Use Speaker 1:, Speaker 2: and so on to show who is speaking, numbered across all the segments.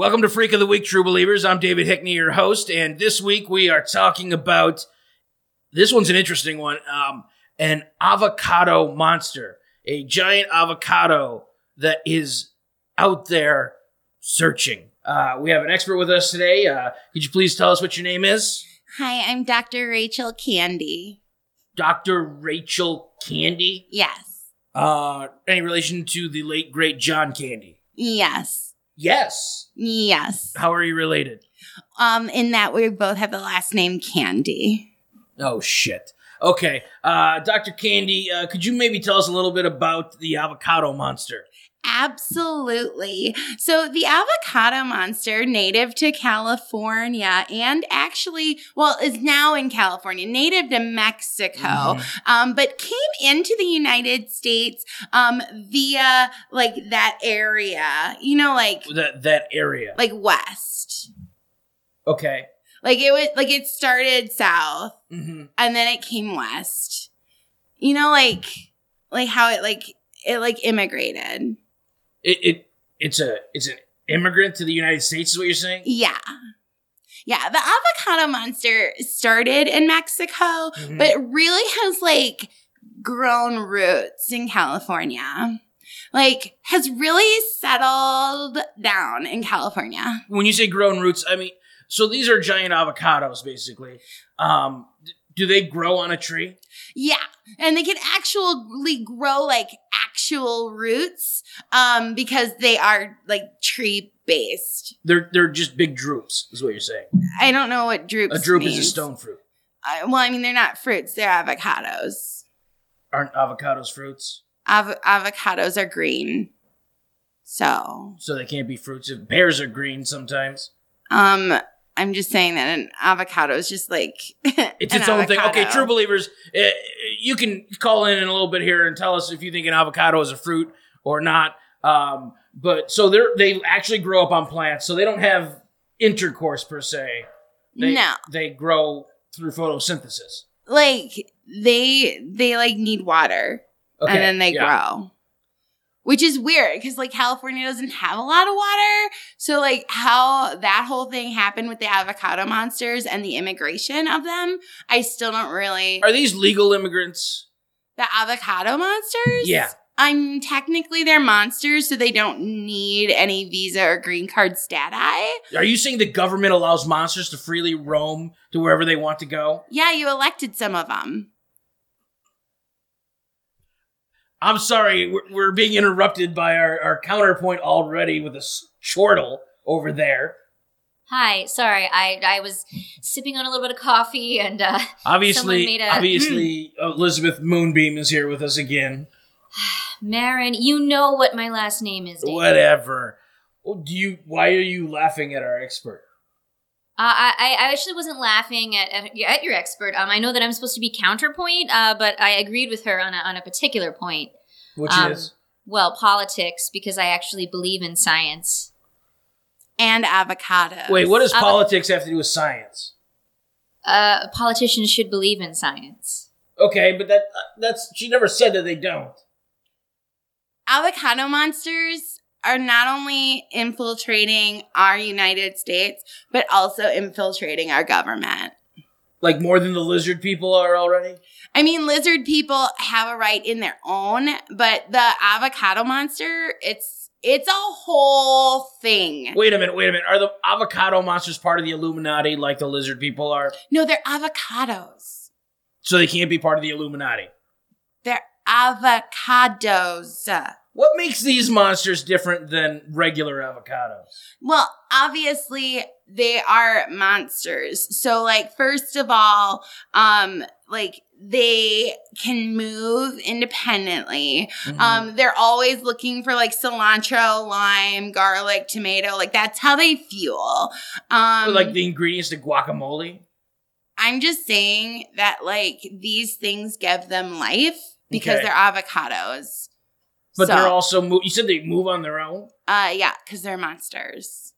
Speaker 1: Welcome to Freak of the Week, True Believers. I'm David Hickney, your host, and this week we are talking about this one's an interesting one um, an avocado monster, a giant avocado that is out there searching. Uh, we have an expert with us today. Uh, could you please tell us what your name is?
Speaker 2: Hi, I'm Dr. Rachel Candy.
Speaker 1: Dr. Rachel Candy?
Speaker 2: Yes.
Speaker 1: Uh, any relation to the late, great John Candy?
Speaker 2: Yes.
Speaker 1: Yes.
Speaker 2: Yes.
Speaker 1: How are you related?
Speaker 2: Um, in that we both have the last name Candy.
Speaker 1: Oh shit. Okay, uh, Dr. Candy, uh, could you maybe tell us a little bit about the avocado monster?
Speaker 2: Absolutely. So the avocado monster, native to California and actually, well, is now in California, native to Mexico,
Speaker 1: Mm-hmm.
Speaker 2: um, but came into the United States um, via like that area, you know, like
Speaker 1: That that area.
Speaker 2: like west.
Speaker 1: Okay.
Speaker 2: Like it was like it started south
Speaker 1: hmm
Speaker 2: and then it came west. You know, like like how it like it like immigrated.
Speaker 1: It, it it's a it's an immigrant to the United States, is what you're saying?
Speaker 2: Yeah. Yeah, the avocado monster started in Mexico,
Speaker 1: Mhm.
Speaker 2: but really has like grown roots in California. Like has really settled down in California.
Speaker 1: when you say grown roots, I mean, so these are giant avocados, basically. Um, do they grow on a tree?
Speaker 2: Yeah, and they can actually grow like actual roots um because they are like tree based.
Speaker 1: They're they're just big drupes, is what you're saying.
Speaker 2: I don't know what drupes
Speaker 1: A drupe is a stone fruit.
Speaker 2: Uh, well, I mean they're not fruits; they're avocados.
Speaker 1: Aren't avocados fruits?
Speaker 2: Av- avocados are green, so
Speaker 1: So they can't be fruits. If pears are green sometimes.
Speaker 2: um, I'm just saying that an avocado is just like
Speaker 1: It's its own thing. Okay, true believers, uh, you can call in in a little bit here and tell us if you think an avocado is a fruit or not. Um, but so they're they actually grow up on plants, so they don't have intercourse per se. They,
Speaker 2: no,
Speaker 1: they grow through photosynthesis.
Speaker 2: like they they like need water.
Speaker 1: Okay,
Speaker 2: and then they
Speaker 1: yeah.
Speaker 2: grow. Which is weird because like California doesn't have a lot of water. So like how that whole thing happened with the avocado monsters and the immigration of them, I still don't really
Speaker 1: Are these legal immigrants?
Speaker 2: the avocado monsters?
Speaker 1: Yeah.
Speaker 2: I'm technically they're monsters, so they don't need any visa or green card stati.
Speaker 1: Are you saying the government allows monsters to freely roam to wherever they want to go?
Speaker 2: Yeah, you elected some of them.
Speaker 1: I'm sorry, we're, we're being interrupted by our, our counterpoint already with a chortle over there.
Speaker 3: Hi, sorry, I I was sipping on a little bit of coffee and uh,
Speaker 1: Obviously,
Speaker 3: made a-
Speaker 1: obviously, Elizabeth Moonbeam is here with us again.
Speaker 3: Marin, you know what my last name is. David.
Speaker 1: Whatever. Well, do you? Why are you laughing at our expert?
Speaker 3: Uh, I I actually wasn't laughing at, at at your expert. Um, I know that I'm supposed to be counterpoint. Uh, but I agreed with her on a on a particular point.
Speaker 1: Which
Speaker 3: Um,
Speaker 1: is
Speaker 3: Well, politics because I actually believe in science.
Speaker 2: And avocados.
Speaker 1: wait. What does
Speaker 3: avo-
Speaker 1: politics have to do with science?
Speaker 3: Uh, politicians should believe in science.
Speaker 1: Okay, but that that's she never said that they don't.
Speaker 2: avocado monsters are not only infiltrating our United States, but also infiltrating our government.
Speaker 1: Like more than the lizard people are already.
Speaker 2: I mean, lizard people have a right in their own, but the avocado monster, it's it's a whole thing.
Speaker 1: Wait a minute. Wait a minute. Are the avocado monsters part of the Illuminati like the lizard people are?
Speaker 2: No, they're avocados.
Speaker 1: So they can't be part of the Illuminati.
Speaker 2: They're avocados.
Speaker 1: What makes these monsters different than regular avocados?
Speaker 2: Well, obviously they are monsters. So like first of all, um like they can move independently.
Speaker 1: Mm-hmm.
Speaker 2: Um they're always looking for like cilantro, lime, garlic, tomato. Like that's how they fuel. Um
Speaker 1: like the ingredients to guacamole.
Speaker 2: I'm just saying that like these things give them life because
Speaker 1: Okay.
Speaker 2: they're avocados.
Speaker 1: But
Speaker 2: So-
Speaker 1: they're also you said they move on their own.
Speaker 2: Uh yeah, because they're monsters.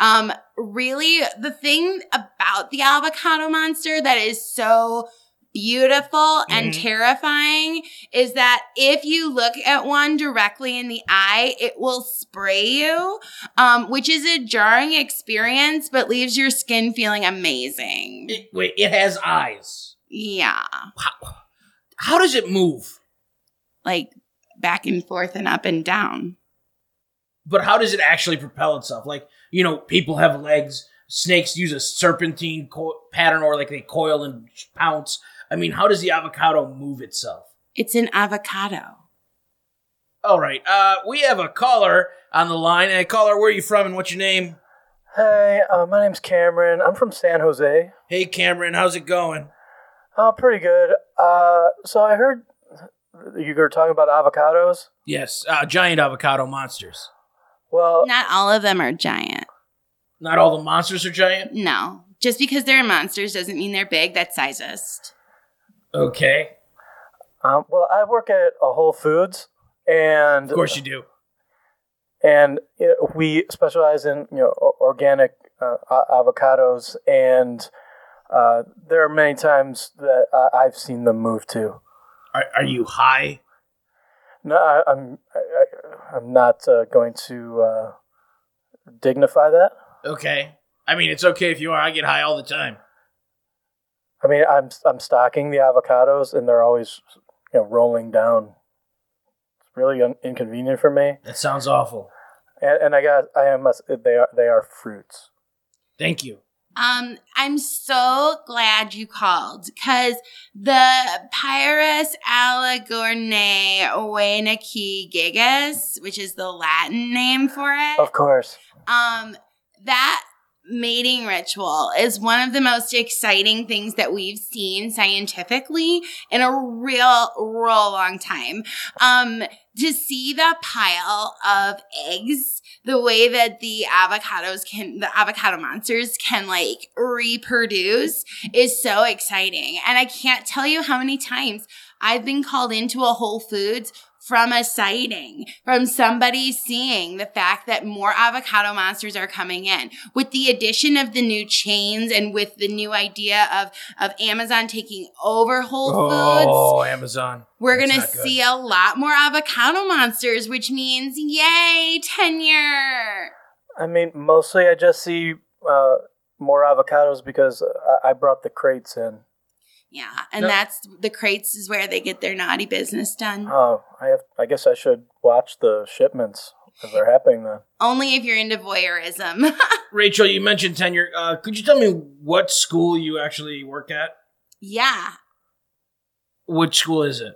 Speaker 2: Um, really, the thing about the avocado monster that is so beautiful and
Speaker 1: Mhm.
Speaker 2: terrifying is that if you look at one directly in the eye, it will spray you, um, which is a jarring experience, but leaves your skin feeling amazing.
Speaker 1: It- wait, it has eyes.
Speaker 2: Yeah,
Speaker 1: How, how does it move?
Speaker 2: like back and forth and up and down.
Speaker 1: But how does it actually propel itself? Like, you know, people have legs. Snakes use a serpentine co- pattern or like they coil and pounce. I mean, how does the avocado move itself?
Speaker 2: It's an avocado.
Speaker 1: All right. Uh, we have a caller on the line. And caller, where are you from and what's your name?
Speaker 4: Hey, uh, my name's Cameron. I'm from San Jose.
Speaker 1: Hey, Cameron, how's it going?
Speaker 4: Oh, pretty good. Uh, so I heard you were talking about avocados.
Speaker 1: Yes, uh, giant avocado monsters.
Speaker 4: Well,
Speaker 2: Not all of them are giant.
Speaker 1: Not all the monsters are giant.
Speaker 2: No, just because they're monsters doesn't mean they're big. That's sizest.
Speaker 1: Okay,
Speaker 4: um, well, I work at a Whole Foods, and
Speaker 1: of course you do.
Speaker 4: and you know, we specialize in you know o- organic uh, a- avocados, and uh, there are many times that I- I've seen them move too.
Speaker 1: Are, are you high?
Speaker 4: No, I, I'm I, I'm not uh, going to uh, dignify that.
Speaker 1: Okay. I mean, it's okay if you are. I get high all the time.
Speaker 4: I mean, I'm I'm stocking the avocados, and they're always you know rolling down. It's really un- inconvenient for me,
Speaker 1: That sounds awful.
Speaker 4: and, and I got I am a, they are they are fruits.
Speaker 1: Thank you.
Speaker 2: Um, I'm so glad you called because the Pyrus allegornae oenaki gigas, which is the Latin name for it,
Speaker 4: Of course,
Speaker 2: um, that mating ritual is one of the most exciting things that we've seen scientifically in a real, real long time. Um, to see the pile of eggs, the way that the avocados can, the avocado monsters can like reproduce is so exciting. And I can't tell you how many times I've been called into a Whole Foods from a sighting, from somebody seeing the fact that more avocado monsters are coming in. With the addition of the new chains and with the new idea of, of Amazon taking over Whole Foods,
Speaker 1: Oh, Amazon.
Speaker 2: we're going to see a lot more avocado monsters, which means yay, tenure.
Speaker 4: I mean mostly I just see uh, more avocados because I, I brought the crates in.
Speaker 2: Yeah, and
Speaker 1: No.
Speaker 2: that's the crates is where they get their naughty business done.
Speaker 4: Oh, I have. I guess I should watch the shipments if they're happening then.
Speaker 2: Only if you're into voyeurism.
Speaker 1: Rachel, you mentioned tenure. Uh, could you tell me what school you actually work at?
Speaker 2: yeah.
Speaker 1: Which school is it?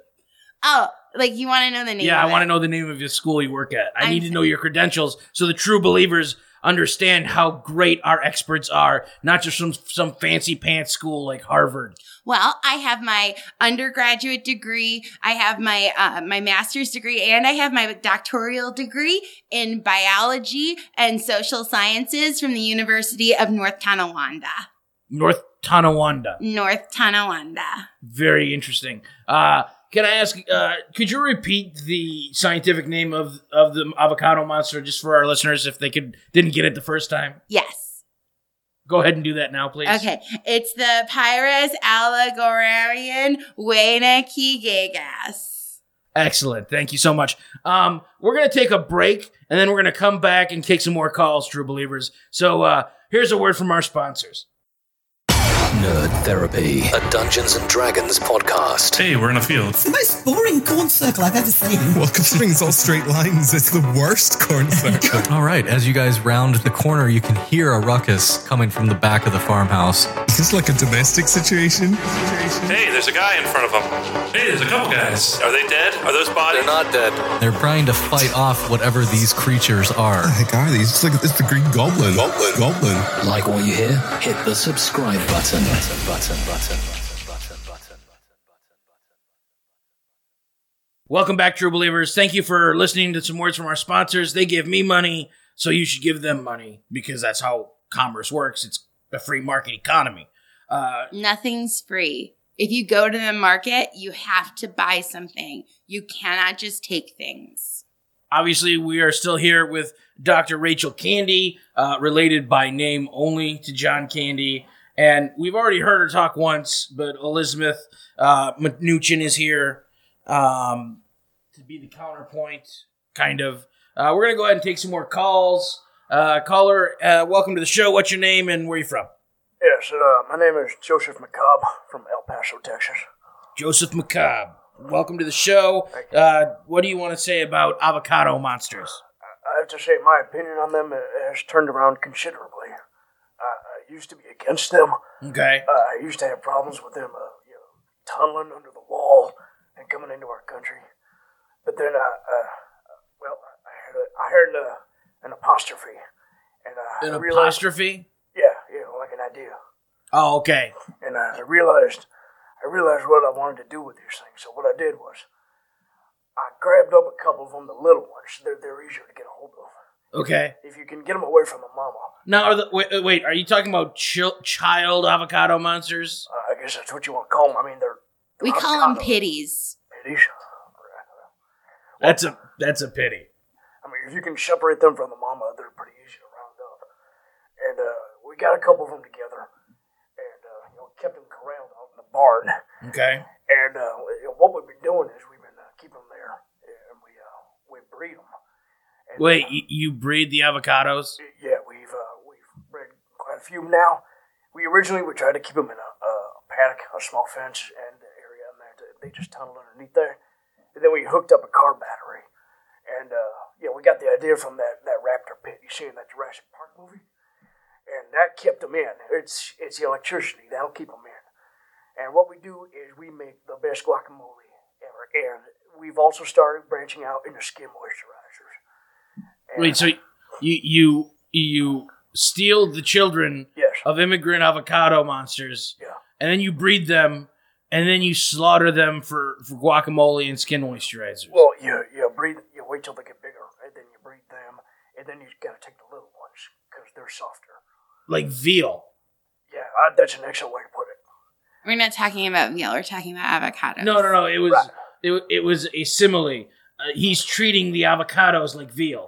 Speaker 2: Oh, like you want to know the name?
Speaker 1: yeah, I want to know the name of your school you work at. I
Speaker 2: I'm-
Speaker 1: need to know your credentials so the true believers understand how great our experts are, not just from some fancy pants school like Harvard.
Speaker 2: Well, I have my undergraduate degree, I have my uh, my master's degree, and I have my doctoral degree in biology and social sciences from the University of North Tonawanda.
Speaker 1: North Tonawanda.
Speaker 2: North Tonawanda.
Speaker 1: Very interesting. Uh, can I ask? Uh, could you repeat the scientific name of of the avocado monster just for our listeners if they could didn't get it the first time?
Speaker 2: Yes.
Speaker 1: Go ahead and do that now, please.
Speaker 2: Okay. It's the Pyrus allegorian Wenakigegas.
Speaker 1: Excellent. Thank you so much. Um, we're gonna take a break and then we're gonna come back and take some more calls, true believers. So uh, here's a word from our sponsors.
Speaker 5: Nerd Therapy, a Dungeons and Dragons podcast.
Speaker 6: Hey, we're in a field.
Speaker 7: It's the most boring corn circle I've ever seen.
Speaker 6: Well, considering it's all straight lines, it's the worst corn circle.
Speaker 8: All right, as you guys round the corner, you can hear a ruckus coming from the back of the farmhouse.
Speaker 6: Is this like a domestic situation? Hey, there's a guy in front of them. Hey, there's a couple guys. Are they dead? Are those bodies?
Speaker 5: They're not dead.
Speaker 8: They're trying to fight off whatever these creatures are.
Speaker 6: the heck are these? It's like it's the Green Goblin. Goblin. Goblin.
Speaker 5: Like what you hear? Hit the subscribe button. Button, button, button, button, button, button.
Speaker 1: Welcome back, true believers. Thank you for listening to some words from our sponsors. They give me money, so you should give them money because that's how commerce works. It's a free market economy. Uh,
Speaker 2: Nothing's free. If you go to the market, you have to buy something. You cannot just take things.
Speaker 1: obviously, we are still here with Dr. Rachel Candy, uh, related by name only to John Candy. And we've already heard her talk once, but Elizabeth uh, Mnuchin is here um, to be the counterpoint, kind of. Uh, we're going to go ahead and take some more calls. Uh, caller, uh, welcome to the show. What's your name and where you from?
Speaker 9: Yes, uh, my name is Joseph McCobb from El Paso, Texas.
Speaker 1: Joseph McCobb. Welcome to the show. Uh, what do you want to say about avocado monsters?
Speaker 9: I have to say, my opinion on them has turned around considerably. I used to be against them.
Speaker 1: Okay.
Speaker 9: Uh, I used to have problems with them, uh, you know, tunneling under the wall and coming into our country. But then, uh, uh, well, I heard, a, I heard uh, an apostrophe, and uh,
Speaker 1: An
Speaker 9: I realized,
Speaker 1: apostrophe?
Speaker 9: yeah, yeah, like an idea,
Speaker 1: Oh, okay.
Speaker 9: and I realized, I realized what I wanted to do with these things. So what I did was, I grabbed up a couple of them, the little ones. They're they're easier to get a hold of
Speaker 1: Okay.
Speaker 9: if you can get them away from the mama.
Speaker 1: Now, are the, wait, uh, wait, are you talking about chil- child avocado monsters?
Speaker 9: Uh, I guess that's what you want to call them. I mean, they're
Speaker 2: We call them
Speaker 9: avocado
Speaker 2: pitties.
Speaker 9: pitties.
Speaker 1: That's a that's a pity.
Speaker 9: I mean, if you can separate them from the mama, they're pretty easy to round up. And uh, we got a couple of them together, and uh, you know, kept them corralled out in the barn.
Speaker 1: Okay.
Speaker 9: And uh, what we've been doing is we've been uh, keeping them there, and we uh, we breed them.
Speaker 1: Wait,
Speaker 9: uh,
Speaker 1: you, you breed the avocados?
Speaker 9: yeah, we've uh, we've bred quite a few now. We originally we tried to keep them in a, a paddock, a small fence and area, and they, they just tunneled underneath there. And then we hooked up a car battery, and uh, yeah, we got the idea from that, that raptor pit you see in that Jurassic Park movie, and that kept them in. It's it's the electricity that'll keep them in. And what we do is we make the best guacamole ever, and we've also started branching out into skin moisturizers. And,
Speaker 1: Wait, so you you you steal the children
Speaker 9: yes,
Speaker 1: of immigrant avocado monsters,
Speaker 9: yeah.
Speaker 1: and then you breed them, and then you slaughter them for, for guacamole and skin moisturizers.
Speaker 9: Well, you you breed you wait till they get bigger, and then you breed them, and then you gotta take the little ones because they're softer.
Speaker 1: like veal.
Speaker 9: Yeah, uh, that's an excellent way to put it.
Speaker 2: We're not talking about veal. We're talking about avocados.
Speaker 1: No, no, no. It was
Speaker 9: Right.
Speaker 1: it, it was a simile. Uh, he's treating the avocados like veal.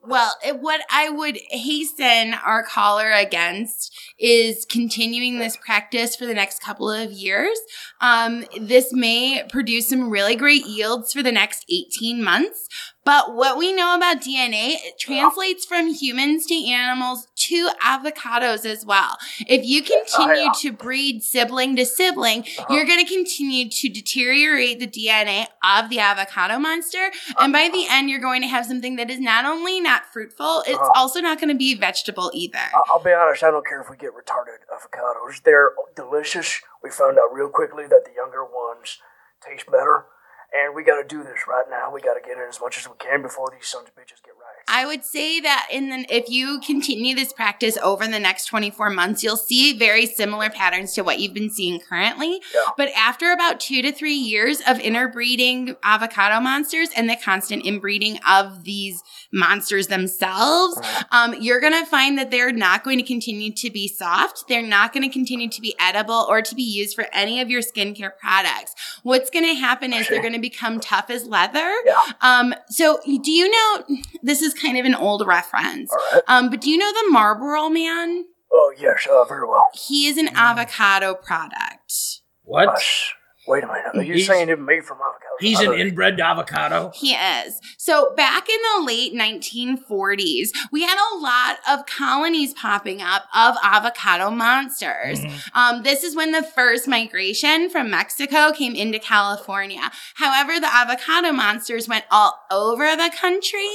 Speaker 2: Well, what I would hasten our caller against is continuing this practice for the next couple of years. Um, this may produce some really great yields for the next 18 months. But what we know about DNA, it translates from humans to animals to avocados as well. If you continue uh, to breed sibling to sibling, uh-huh. you're going to continue to deteriorate the DNA of the avocado monster. Uh-huh. And by the end, you're going to have something that is not only not fruitful, it's
Speaker 9: Uh-huh.
Speaker 2: also not going to be vegetable either.
Speaker 9: I'll be honest, I don't care if we get retarded avocados. They're delicious. We found out real quickly that the younger ones taste better. And we got to do this right now. We got to get in as much as we can before these sons of bitches get right.
Speaker 2: I would say that in the if you continue this practice over the next 24 months, you'll see very similar patterns to what you've been seeing currently.
Speaker 9: Yeah.
Speaker 2: But after about two to three years of interbreeding avocado monsters and the constant inbreeding of these monsters themselves, um, you're gonna find that they're not going to continue to be soft. They're not going to continue to be edible or to be used for any of your skincare products. What's going to happen is they're going to become tough as leather.
Speaker 9: Yeah.
Speaker 2: Um, so do you know this is kind of an old reference.
Speaker 9: All right.
Speaker 2: Um, but do you know the Marlboro man?
Speaker 9: Oh, yes, uh, very well.
Speaker 2: He is an avocado product.
Speaker 1: What?
Speaker 9: Gosh, wait a minute. Are you
Speaker 1: He's-
Speaker 9: saying it's made from avocado?
Speaker 1: He's an inbred avocado.
Speaker 2: He is. So back in the late 1940s, we had a lot of colonies popping up of avocado monsters. Um, this is when the first migration from Mexico came into California. However, the avocado monsters went all over the country,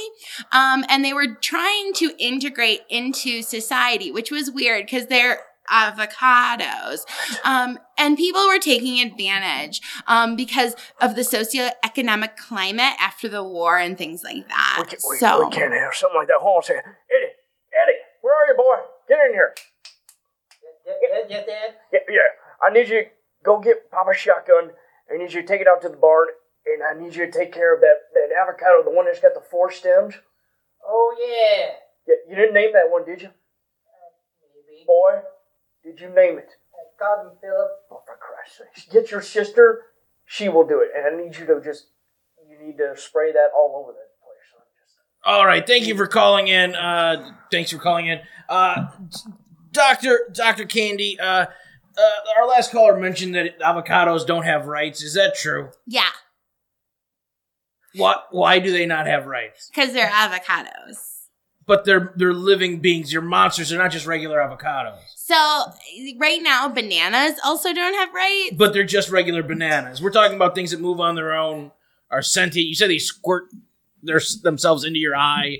Speaker 2: um, and they were trying to integrate into society, which was weird because they're avocados. Um, and people were taking advantage um, because of the socioeconomic climate after the war and things like that.
Speaker 9: We, can, we,
Speaker 2: so,
Speaker 9: we can't have something like that. Hold on a second. Eddie, Eddie, where are you, boy? Get in here.
Speaker 10: Yes, Dad.
Speaker 9: Yeah, yeah. I need you to go get Papa's shotgun. I need you to take it out to the barn, and I need you to take care of that, that avocado, the one that's got the four stems.
Speaker 10: Oh, yeah.
Speaker 9: Yeah, you didn't name that one, did you?
Speaker 10: Maybe.
Speaker 9: Boy, did you name it?
Speaker 10: I called him Philip.
Speaker 9: Oh, for Christ's sake. Get your sister. She will do it. And I need you to just, you need to spray that all over that place. Just-
Speaker 1: All right. Thank you for calling in. Uh, thanks for calling in. Uh, Doctor Doctor Candy. Uh, uh, our last caller mentioned that avocados don't have rights. Is that true?
Speaker 2: Yeah,
Speaker 1: What? Why do they not have rights?
Speaker 2: because they're avocados.
Speaker 1: But they're they're living beings. They're monsters. They're not just regular avocados.
Speaker 2: So right now, bananas also don't have rights.
Speaker 1: But they're just regular bananas. We're talking about things that move on their own, are sentient. You said they squirt their, themselves into your eye,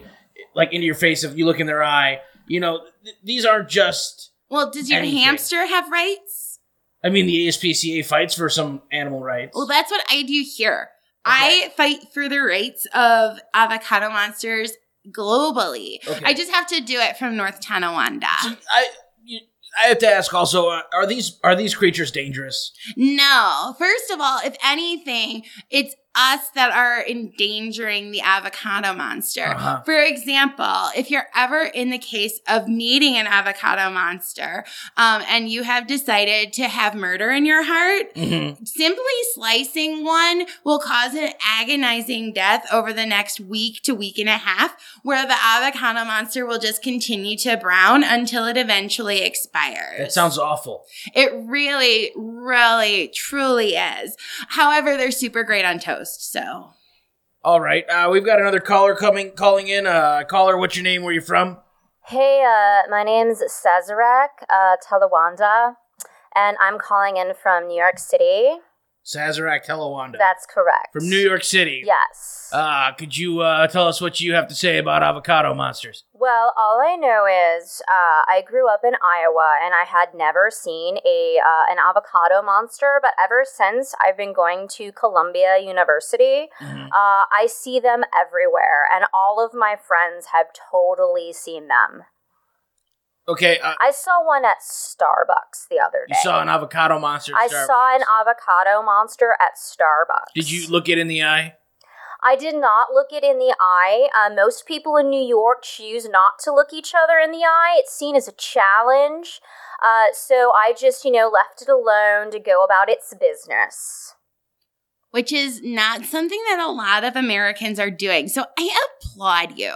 Speaker 1: like into your face if you look in their eye. You know, th- these aren't just.
Speaker 2: Well, does your
Speaker 1: Anything.
Speaker 2: hamster have rights?
Speaker 1: I mean, the ASPCA fights for some animal rights.
Speaker 2: Well, that's what I do here. I fight for the rights of avocado monsters globally.
Speaker 1: Okay.
Speaker 2: I just have to do it from North Tonawanda.
Speaker 1: I you, I have to ask also: uh, Are these are these creatures dangerous?
Speaker 2: No. First of all, if anything, it's us that are endangering the avocado monster.
Speaker 1: Uh-huh.
Speaker 2: For example, if you're ever in the case of meeting an avocado monster um, and you have decided to have murder in your heart,
Speaker 1: Mm-hmm.
Speaker 2: simply slicing one will cause an agonizing death over the next week to week and a half, where the avocado monster will just continue to brown until it eventually expires.
Speaker 1: That sounds awful.
Speaker 2: It really, really, truly is. However, they're super great on toast. So
Speaker 1: All right, uh, we've got another caller coming, calling in. Uh, caller, what's your name? Where you from?
Speaker 3: Hey, uh, my name's Sazerac uh, Talawanda, and I'm calling in from New York City.
Speaker 1: Sazerac Telawanda.
Speaker 3: That's correct.
Speaker 1: from New York City.
Speaker 3: Yes.
Speaker 1: Uh, could you uh, tell us what you have to say about avocado monsters?
Speaker 3: Well, all I know is uh, I grew up in Iowa, and I had never seen a uh, an avocado monster. But ever since I've been going to Columbia University,
Speaker 1: Mm-hmm.
Speaker 3: uh, I see them everywhere, and all of my friends have totally seen them.
Speaker 1: Okay, uh,
Speaker 3: I saw one at Starbucks the other day.
Speaker 1: you saw an avocado monster. at
Speaker 3: I
Speaker 1: Starbucks.
Speaker 3: saw an avocado monster at Starbucks.
Speaker 1: Did you look it in the eye?
Speaker 3: I did not look it in the eye. Uh, most people in New York choose not to look each other in the eye. It's seen as a challenge. Uh, so I just, you know, left it alone to go about its business.
Speaker 2: which is not something that a lot of Americans are doing. So I applaud you.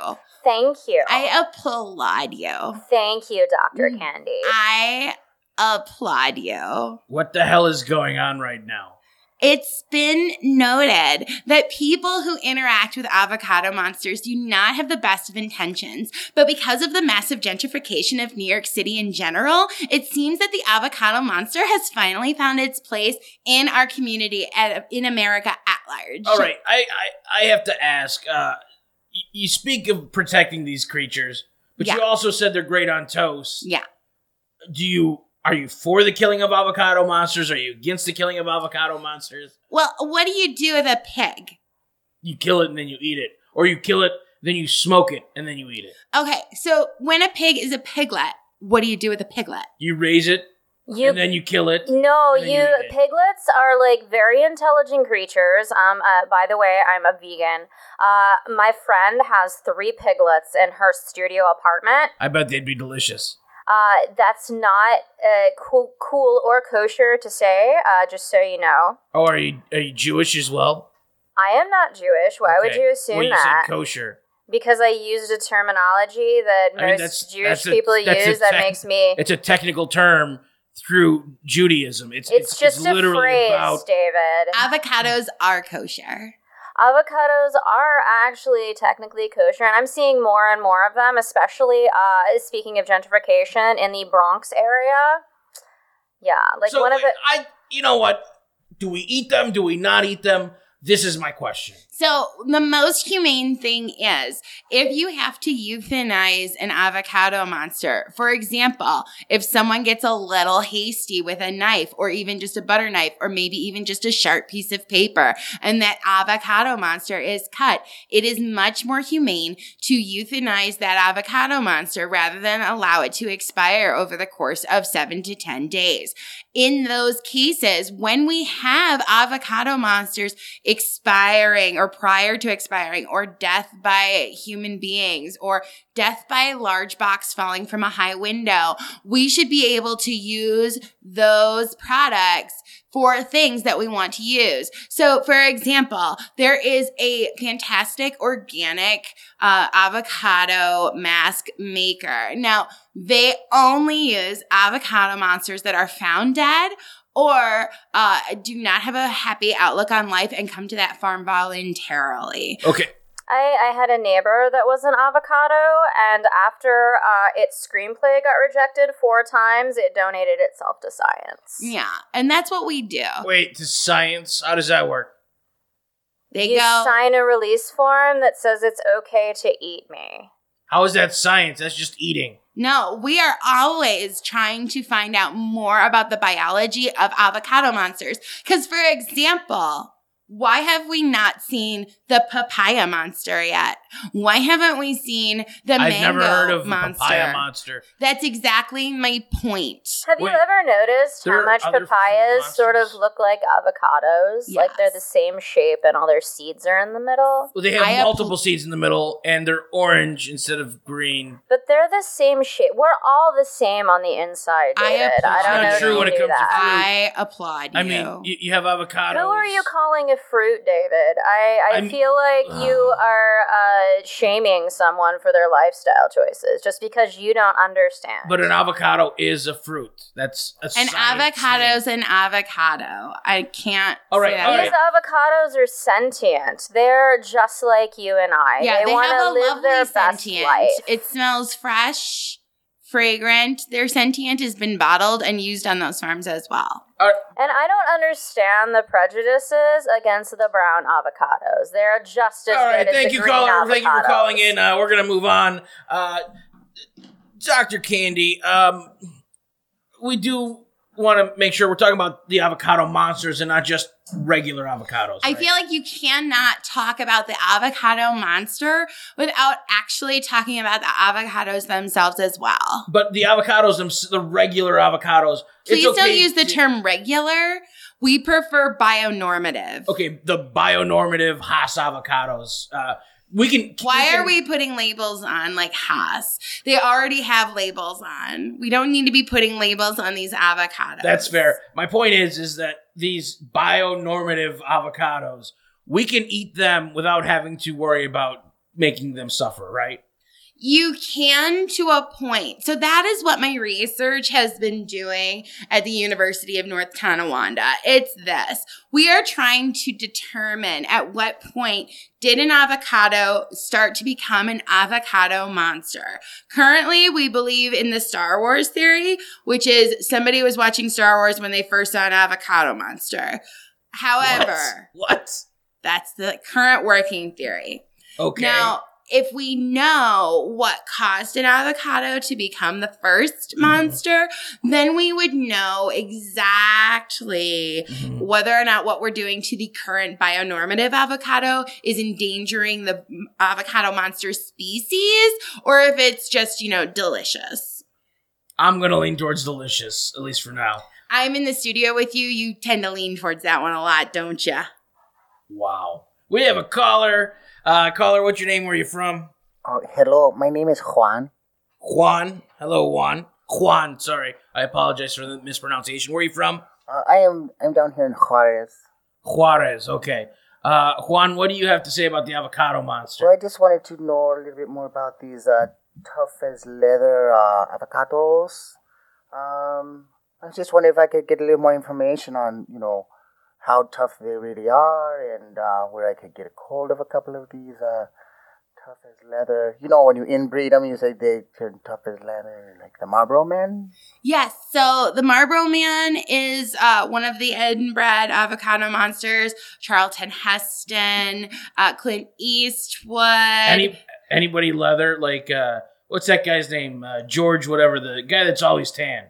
Speaker 3: Thank you.
Speaker 2: I applaud you.
Speaker 3: Thank you, Dr.
Speaker 2: Mm.
Speaker 3: Candy.
Speaker 2: I applaud you.
Speaker 1: What the hell is going on right now?
Speaker 2: It's been noted that people who interact with avocado monsters do not have the best of intentions, but because of the massive gentrification of New York City in general, it seems that the avocado monster has finally found its place in our community at, in America at large.
Speaker 1: All right, I I, I have to ask. Uh, y- you speak of protecting these creatures, but you also said they're great on toast.
Speaker 2: Yeah.
Speaker 1: Do you are you for the killing of avocado monsters? Are you against the killing of avocado monsters?
Speaker 2: Well, what do you do with a pig?
Speaker 1: You kill it and then you eat it, or you kill it, then you smoke it and then you eat it.
Speaker 2: Okay, so when a pig is a piglet, what do you do with a piglet?
Speaker 1: You raise it
Speaker 3: You
Speaker 1: and then you kill it.
Speaker 3: No, you
Speaker 1: you
Speaker 3: piglets are like very intelligent creatures. Um, uh, by the way, I'm a vegan. Uh, my friend has three piglets in her studio apartment.
Speaker 1: I bet they'd be delicious.
Speaker 3: Uh, that's not uh, cool, cool or kosher to say. Uh, just so you know,
Speaker 1: Oh, are you are you Jewish as well?
Speaker 3: I am not Jewish. Why would you assume
Speaker 1: well, you
Speaker 3: that?
Speaker 1: said kosher.
Speaker 3: because I used a terminology that
Speaker 1: I mean,
Speaker 3: most
Speaker 1: that's-
Speaker 3: Jewish
Speaker 1: that's a-
Speaker 3: people use that makes me.
Speaker 1: It's a technical term through Judaism. It's
Speaker 3: It's, just a
Speaker 1: literally
Speaker 3: phrase,
Speaker 1: about
Speaker 3: David.
Speaker 2: Avocados are kosher.
Speaker 3: Avocados are actually technically kosher, and I'm seeing more and more of them, especially uh, speaking of gentrification in the Bronx area. Yeah, like
Speaker 1: so
Speaker 3: one of the.
Speaker 1: I you know what? Do we eat them? Do we not eat them? This is my question.
Speaker 2: So the most humane thing is if you have to euthanize an avocado monster, for example, if someone gets a little hasty with a knife or even just a butter knife or maybe even just a sharp piece of paper and that avocado monster is cut, it is much more humane to euthanize that avocado monster rather than allow it to expire over the course of seven to 10 days. In those cases, when we have avocado monsters, expiring or prior to expiring or death by human beings or death by a large box falling from a high window. We should be able to use those products for things that we want to use. So, for example, there is a fantastic organic uh, avocado mask maker. Now, they only use avocado monsters that are found dead or uh, do not have a happy outlook on life and come to that farm voluntarily.
Speaker 1: Okay.
Speaker 11: I, I had a neighbor that was an avocado, and after uh, its screenplay got rejected four times, it donated itself to science.
Speaker 2: Yeah, and that's what we do.
Speaker 1: Wait, to science? How does that work?
Speaker 2: They
Speaker 11: you
Speaker 2: go.
Speaker 11: sign a release form that says it's okay to eat me.
Speaker 1: How is that science? That's just eating.
Speaker 2: No, we are always trying to find out more about the biology of avocado monsters. Because, for example, why have we not seen the papaya monster yet? Why haven't we seen the
Speaker 1: I've
Speaker 2: mango
Speaker 1: never heard of
Speaker 2: monster?
Speaker 1: papaya monster.
Speaker 2: That's exactly my point.
Speaker 11: Have
Speaker 1: Wait,
Speaker 11: you ever noticed how much papayas sort of look like avocados? Like they're the same shape and all their seeds are in the middle?
Speaker 1: Well, they have
Speaker 2: I have-
Speaker 1: multiple seeds in the middle, and they're orange instead of green.
Speaker 11: But they're the same shape. We're all the same on the inside,
Speaker 2: I
Speaker 11: David. I,
Speaker 2: applaud
Speaker 11: don't
Speaker 1: Not
Speaker 11: know if
Speaker 1: true when it
Speaker 11: knew
Speaker 1: comes to
Speaker 11: that.
Speaker 2: I applaud you.
Speaker 1: I mean, you, you have avocados.
Speaker 11: Who are you calling a fruit, David? I, I
Speaker 1: I'm-
Speaker 11: feel like you are uh, shaming someone for their lifestyle choices just because you don't understand.
Speaker 1: But an avocado is a fruit. That's a
Speaker 2: an
Speaker 1: science
Speaker 2: avocado's
Speaker 1: thing.
Speaker 2: an avocado. I can't.
Speaker 1: All right,
Speaker 2: say
Speaker 1: all
Speaker 2: that.
Speaker 11: These avocados are sentient. They're just like you and I.
Speaker 2: Yeah, they,
Speaker 11: want
Speaker 2: have
Speaker 11: to
Speaker 2: a
Speaker 11: live
Speaker 2: lovely
Speaker 11: their best
Speaker 2: sentient.
Speaker 11: life.
Speaker 2: It smells fresh, fragrant. Their sentient has been bottled and used on those farms as well.
Speaker 11: And I don't understand the prejudices against the brown avocados. They're just as
Speaker 1: All right,
Speaker 11: good as
Speaker 1: thank
Speaker 11: the
Speaker 1: you,
Speaker 11: green
Speaker 1: caller. Thank you for calling in. Uh, we're gonna move on. Uh, Doctor Candy, um, we do want to make sure we're talking about the avocado monsters and not just regular avocados.
Speaker 2: I
Speaker 1: right?
Speaker 2: feel like you cannot talk about the avocado monster without actually talking about the avocados themselves as well.
Speaker 1: but the avocados, the regular avocados.
Speaker 2: Please
Speaker 1: it's okay
Speaker 2: don't use the term regular. We prefer bionormative.
Speaker 1: Okay, the bionormative Hass avocados. Uh, we can.
Speaker 2: Why
Speaker 1: we can-
Speaker 2: are we putting labels on like Hass? They already have labels on. We don't need to be putting labels on these avocados.
Speaker 1: That's fair. My point is, is that these bio-normative avocados, we can eat them without having to worry about making them suffer, right?
Speaker 2: You can to a point. So that is what my research has been doing at the University of North Tonawanda. It's this. We are trying to determine at what point did an avocado start to become an avocado monster. Currently, we believe in the Star Wars theory, which is somebody was watching Star Wars when they first saw an avocado monster. However,
Speaker 1: What?
Speaker 2: that's the current working theory.
Speaker 1: Okay.
Speaker 2: Now, if we know what caused an avocado to become the first
Speaker 1: Mm-hmm.
Speaker 2: monster, then we would know exactly
Speaker 1: Mhm.
Speaker 2: whether or not what we're doing to the current bionormative avocado is endangering the avocado monster species or if it's just, you know, delicious.
Speaker 1: I'm gonna lean towards delicious, at least for now.
Speaker 2: I'm in the studio with you. You tend to lean towards that one a lot, don't you?
Speaker 1: Wow. We have a caller. Uh, caller, what's your name? Where are you from?
Speaker 12: Oh, hello, my name is Juan.
Speaker 1: Juan. Hello, Juan. Juan. Sorry, I apologize for the mispronunciation. Where are you from?
Speaker 12: Uh, I am I'm down here in Juarez.
Speaker 1: Juarez. Okay. Uh, Juan, what do you have to say about the avocado monster?
Speaker 12: So I just wanted to know a little bit more about these uh, tough as leather uh, avocados. Um, I was just wondering if I could get a little more information on, you know, how tough they really are and uh, where I could get a hold of a couple of these uh, tough as leather. You know, when you inbreed them, you say they turn tough as leather, like the Marlboro Man.
Speaker 2: Yes. So the Marlboro Man is uh, one of the inbred avocado monsters. Charlton Heston, uh, Clint Eastwood.
Speaker 1: Any anybody leather like uh, what's that guy's name? Uh, George, whatever the guy that's always tan.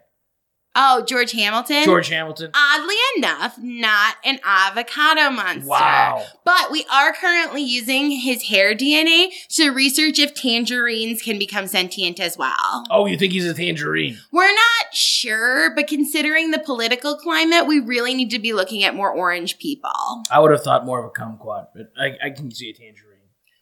Speaker 2: Oh, George Hamilton.
Speaker 1: George Hamilton.
Speaker 2: Oddly enough, not an avocado monster.
Speaker 1: Wow.
Speaker 2: But we are currently using his hair DNA to research if tangerines can become sentient as well.
Speaker 1: Oh, you think he's a tangerine?
Speaker 2: We're not sure, but considering the political climate, we really need to be looking at more orange people.
Speaker 1: I would have thought more of a kumquat, but I, I can see a tangerine.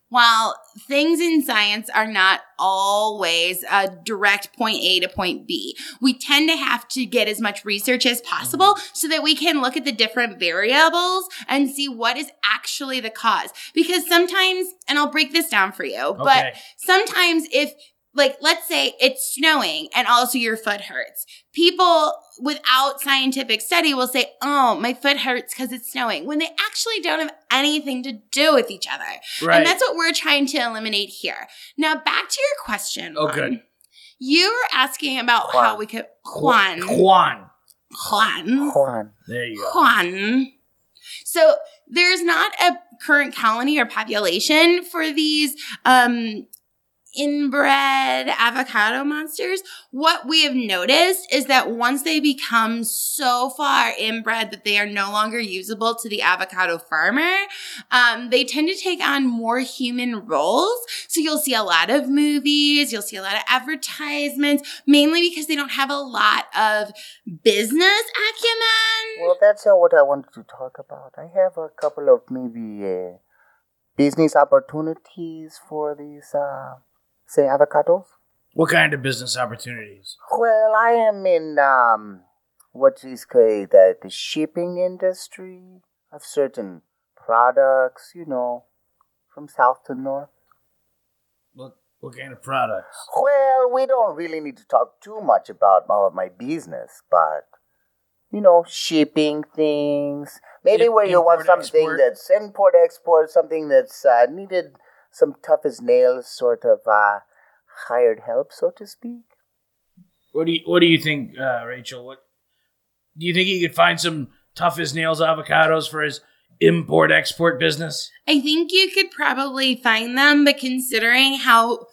Speaker 2: While things in science are not always a direct point A to point B, we tend to have to get as much research as possible mm-hmm. so that we can look at the different variables and see what is actually the cause. Because sometimes, and I'll break this down for you, but sometimes if like let's say it's snowing and also your foot hurts people without scientific study will say oh my foot hurts because it's snowing when they actually don't have anything to do with each other
Speaker 1: Right.
Speaker 2: and that's what we're trying to eliminate here now back to your question
Speaker 1: Oh,
Speaker 2: Juan.
Speaker 1: good.
Speaker 2: you were asking about how we could Juan
Speaker 1: Juan.
Speaker 2: Juan
Speaker 12: Juan.
Speaker 1: There you go.
Speaker 2: Juan. So there's not a current colony or population for these um inbred avocado monsters. What we have noticed is that once they become so far inbred that they are no longer usable to the avocado farmer, um, they tend to take on more human roles. So you'll see a lot of movies, you'll see a lot of advertisements, mainly because they don't have a lot of business acumen.
Speaker 12: Well, that's uh, what I wanted to talk about. I have a couple of maybe uh, business opportunities for these, uh, say, avocados.
Speaker 1: What kind of business opportunities?
Speaker 12: Well, I am in um, what is called the, the shipping industry of certain products, you know, from south to north.
Speaker 1: What what kind of products?
Speaker 12: Well, we don't really need to talk too much about all of my business, but you know, shipping things. Maybe
Speaker 1: Im-
Speaker 12: where you want something
Speaker 1: export?
Speaker 12: that's import export, something that's uh, needed some tough as nails sort of uh, hired help, so to speak.
Speaker 1: What do you What do you think, uh, Rachel? What do you think he could find some tough as nails avocados for his import export business?
Speaker 2: I think you could probably find them, but considering how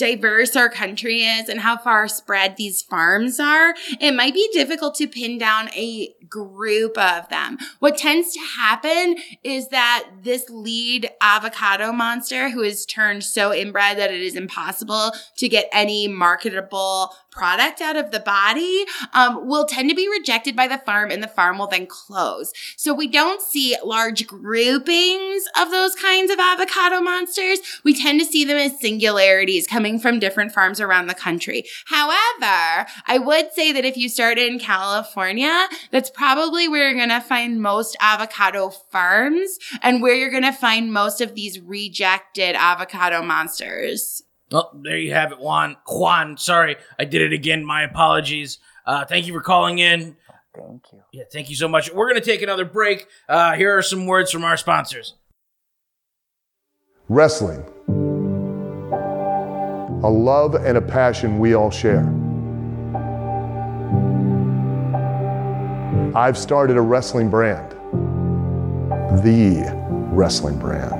Speaker 2: diverse our country is and how far spread these farms are, it might be difficult to pin down a group of them. What tends to happen is that this lead avocado monster who is turned so inbred that it is impossible to get any marketable product out of the body um, will tend to be rejected by the farm and the farm will then close. So we don't see large groupings of those kinds of avocado monsters. We tend to see them as singularities coming from different farms around the country. However, I would say that if you started in California, that's probably where you're going to find most avocado farms and where you're going to find most of these rejected avocado monsters.
Speaker 1: Well, there you have it, Juan. Juan, sorry, I did it again. My apologies. Uh, thank you for calling in.
Speaker 12: Thank you.
Speaker 1: Yeah, thank you so much. We're going to take another break. Uh, here are some words from our sponsors.
Speaker 13: Wrestling. A love and a passion we all share. I've started a wrestling brand. The wrestling brand.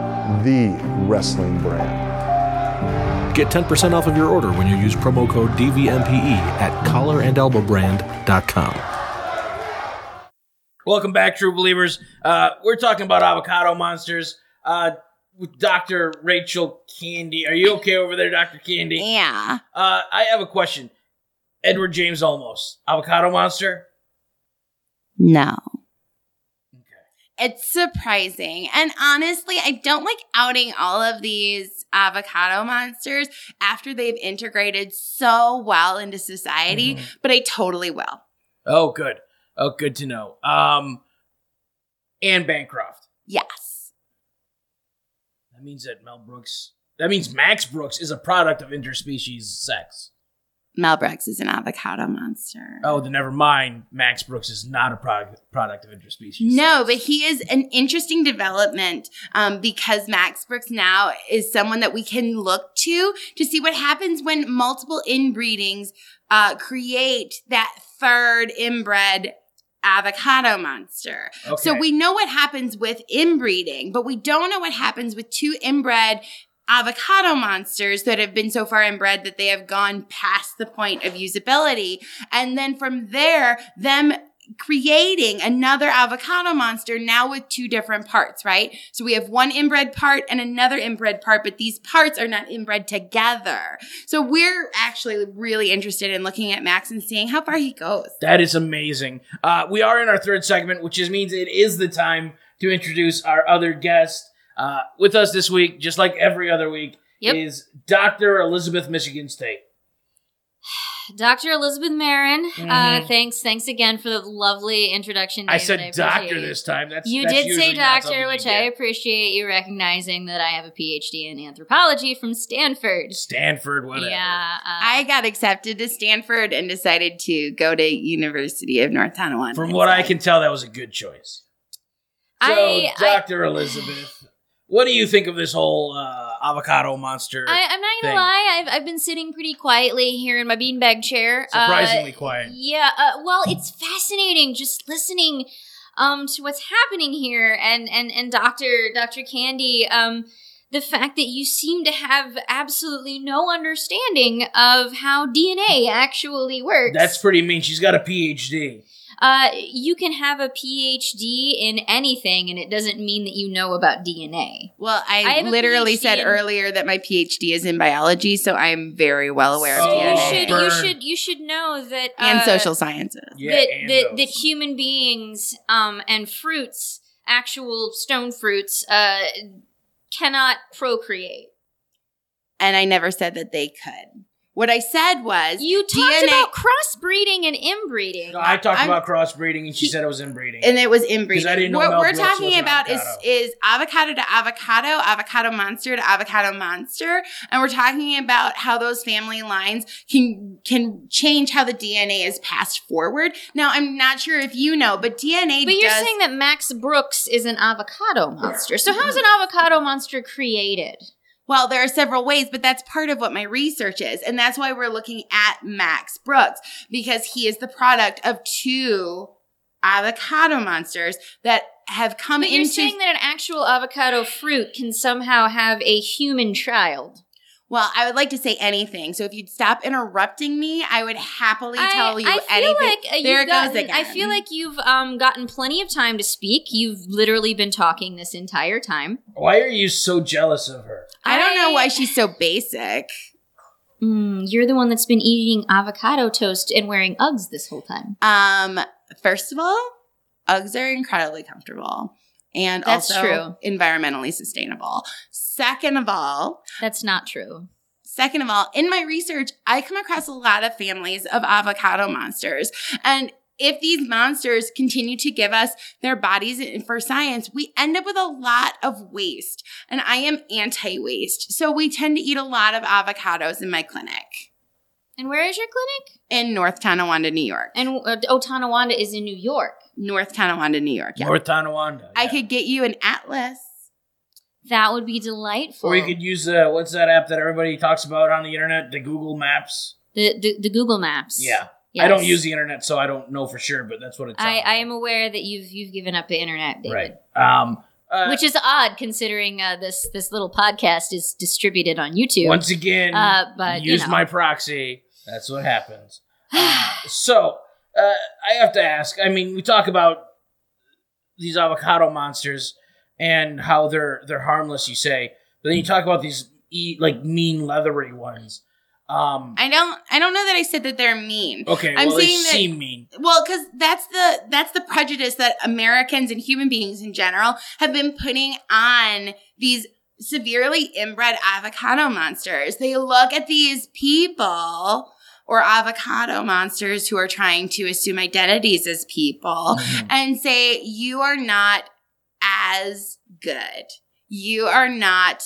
Speaker 13: the wrestling brand.
Speaker 14: Get 10% off of your order when you use promo code DVMPE at collarandelbowbrand.com.
Speaker 1: Welcome back, true believers. Uh, we're talking about avocado monsters uh, with Dr. Rachel Candy. Are you okay over there, Dr. Candy?
Speaker 2: Yeah.
Speaker 1: Uh, I have a question. Edward James Olmos, avocado monster?
Speaker 2: No. It's surprising. And honestly, I don't like outing all of these avocado monsters after they've integrated so well into society, but I totally will.
Speaker 1: Oh, good. Oh, good to know. Um, Anne Bancroft.
Speaker 2: Yes.
Speaker 1: That means that Mel Brooks. That means Max Brooks is a product of interspecies sex.
Speaker 2: Mel Brooks is an avocado monster.
Speaker 1: Oh, then never mind. Max Brooks is not a product product of interspecies.
Speaker 2: No, but he is an interesting development um, because Max Brooks now is someone that we can look to to see what happens when multiple inbreedings uh, create that third inbred avocado monster. So we know what happens with inbreeding, but we don't know what happens with two inbred avocado monsters that have been so far inbred that they have gone past the point of usability. And then from there, them creating another avocado monster now with two different parts, right? So we have one inbred part and another inbred part, but these parts are not inbred together. So we're actually really interested in looking at Max and seeing how far he goes.
Speaker 1: That is amazing. Uh, we are in our third segment, which is, means it is the time to introduce our other guest. Uh, with us this week, just like every other week,
Speaker 3: Yep.
Speaker 1: is Dr. Elizabeth Michigan State.
Speaker 3: Dr. Elizabeth Marin, uh,
Speaker 1: Mhm.
Speaker 3: thanks, thanks again for the lovely introduction.
Speaker 1: I said
Speaker 3: appreciate
Speaker 1: doctor
Speaker 3: it.
Speaker 1: this time. That's
Speaker 3: you
Speaker 1: that's
Speaker 3: did say doctor, which. I appreciate you recognizing that I have a PhD in anthropology from Stanford.
Speaker 1: Stanford, whatever.
Speaker 3: Yeah, uh,
Speaker 2: I got accepted to Stanford and decided to go to University of North Tonawanda.
Speaker 1: From what I can tell, that was a good choice. So,
Speaker 3: I- I-
Speaker 1: Dr. Elizabeth, what do you think of this whole uh, avocado monster?
Speaker 3: I, I'm not gonna
Speaker 1: thing?
Speaker 3: lie. I've, I've been sitting pretty quietly here in my beanbag chair. Uh,
Speaker 1: Surprisingly quiet.
Speaker 3: Yeah. Uh, well, it's fascinating just listening um, to what's happening here, and and and Doctor Doctor Candy. Um, the fact that you seem to have absolutely no understanding of how DNA actually works.
Speaker 1: That's pretty mean. She's got a PhD.
Speaker 3: Uh, you can have a PhD in anything, and it doesn't mean that you know about DNA.
Speaker 2: Well, I,
Speaker 3: have a
Speaker 2: literally said
Speaker 3: in-
Speaker 2: earlier that my PhD is in biology, so I'm very well aware of
Speaker 3: So you should you should you should know that
Speaker 2: and
Speaker 3: uh,
Speaker 2: social sciences.
Speaker 3: that that, that human beings um and fruits, actual stone fruits, uh, cannot procreate.
Speaker 2: And I never said that they could. What I said was
Speaker 3: You talked
Speaker 2: DNA
Speaker 3: about crossbreeding and inbreeding.
Speaker 1: I talked
Speaker 2: I'm-
Speaker 1: about crossbreeding, and she said it was inbreeding.
Speaker 2: and it was inbreeding.
Speaker 1: Because I didn't know
Speaker 2: what we're talking about is
Speaker 1: avocado.
Speaker 2: is avocado to avocado, avocado monster to avocado monster, and we're talking about how those family lines can can change how the DNA is passed forward. Now, I'm not sure if you know, but DNA.
Speaker 3: But you're
Speaker 2: does-
Speaker 3: saying that Max Brooks is an avocado monster. So how is an avocado monster created?
Speaker 2: Well, there are several ways, but that's part of what my research is. And that's why we're looking at Max Brooks because he is the product of two avocado monsters that have come
Speaker 3: But you're saying that an actual avocado fruit can somehow have a human child.
Speaker 2: Well, I would like to say anything. So if you'd stop interrupting me, I would happily
Speaker 3: I-
Speaker 2: tell you
Speaker 3: I feel
Speaker 2: anything.
Speaker 3: like uh, you've
Speaker 2: there it
Speaker 3: gotten,
Speaker 2: goes again.
Speaker 3: I feel like you've um, gotten plenty of time to speak. You've literally been talking this entire time.
Speaker 1: Why are you so jealous of her?
Speaker 2: I don't know why she's so basic.
Speaker 3: Mm, you're the one that's been eating avocado toast and wearing Uggs this whole time.
Speaker 2: Um, first of all, Uggs are incredibly comfortable and
Speaker 3: That's
Speaker 2: also
Speaker 3: true.
Speaker 2: environmentally sustainable. Second of all,
Speaker 3: That's not true.
Speaker 2: Second of all, in my research, I come across a lot of families of avocado monsters. And if these monsters continue to give us their bodies for science, we end up with a lot of waste. And I am anti waste. So we tend to eat a lot of avocados in my clinic
Speaker 3: And where is your clinic?
Speaker 2: in North Tonawanda, New York.
Speaker 3: And uh, oh, Tonawanda is in New York.
Speaker 2: North Tonawanda, New York. Yeah.
Speaker 1: North Tonawanda.
Speaker 2: I could get you an atlas.
Speaker 3: That would be delightful.
Speaker 1: Or you could use uh, what's that app that everybody talks about on the internet? The Google Maps.
Speaker 3: the, the the Google Maps.
Speaker 1: Yeah.
Speaker 3: Yes.
Speaker 1: I don't use the internet, so I don't know for sure, but that's what it's.
Speaker 3: I, I am aware that you've you've given up the internet, David.
Speaker 1: right. Um. uh,
Speaker 3: Which is odd considering uh, this this little podcast is distributed on YouTube.
Speaker 1: once again,
Speaker 3: uh, but you
Speaker 1: use
Speaker 3: know.
Speaker 1: my proxy. That's what happens. Uh, so uh, I have to ask. I mean, we talk about these avocado monsters and how they're they're harmless. You say, but then you talk about these eat like mean leathery ones. Um.
Speaker 2: I don't I don't know that I said that they're mean.
Speaker 1: Okay.
Speaker 2: I'm
Speaker 1: well, they
Speaker 2: saying that
Speaker 1: seem mean.
Speaker 2: Well, because that's the that's the prejudice that Americans and human beings in general have been putting on these severely inbred avocado monsters. They look at these people or avocado monsters who are trying to assume identities as people and say, you are not as good. You are not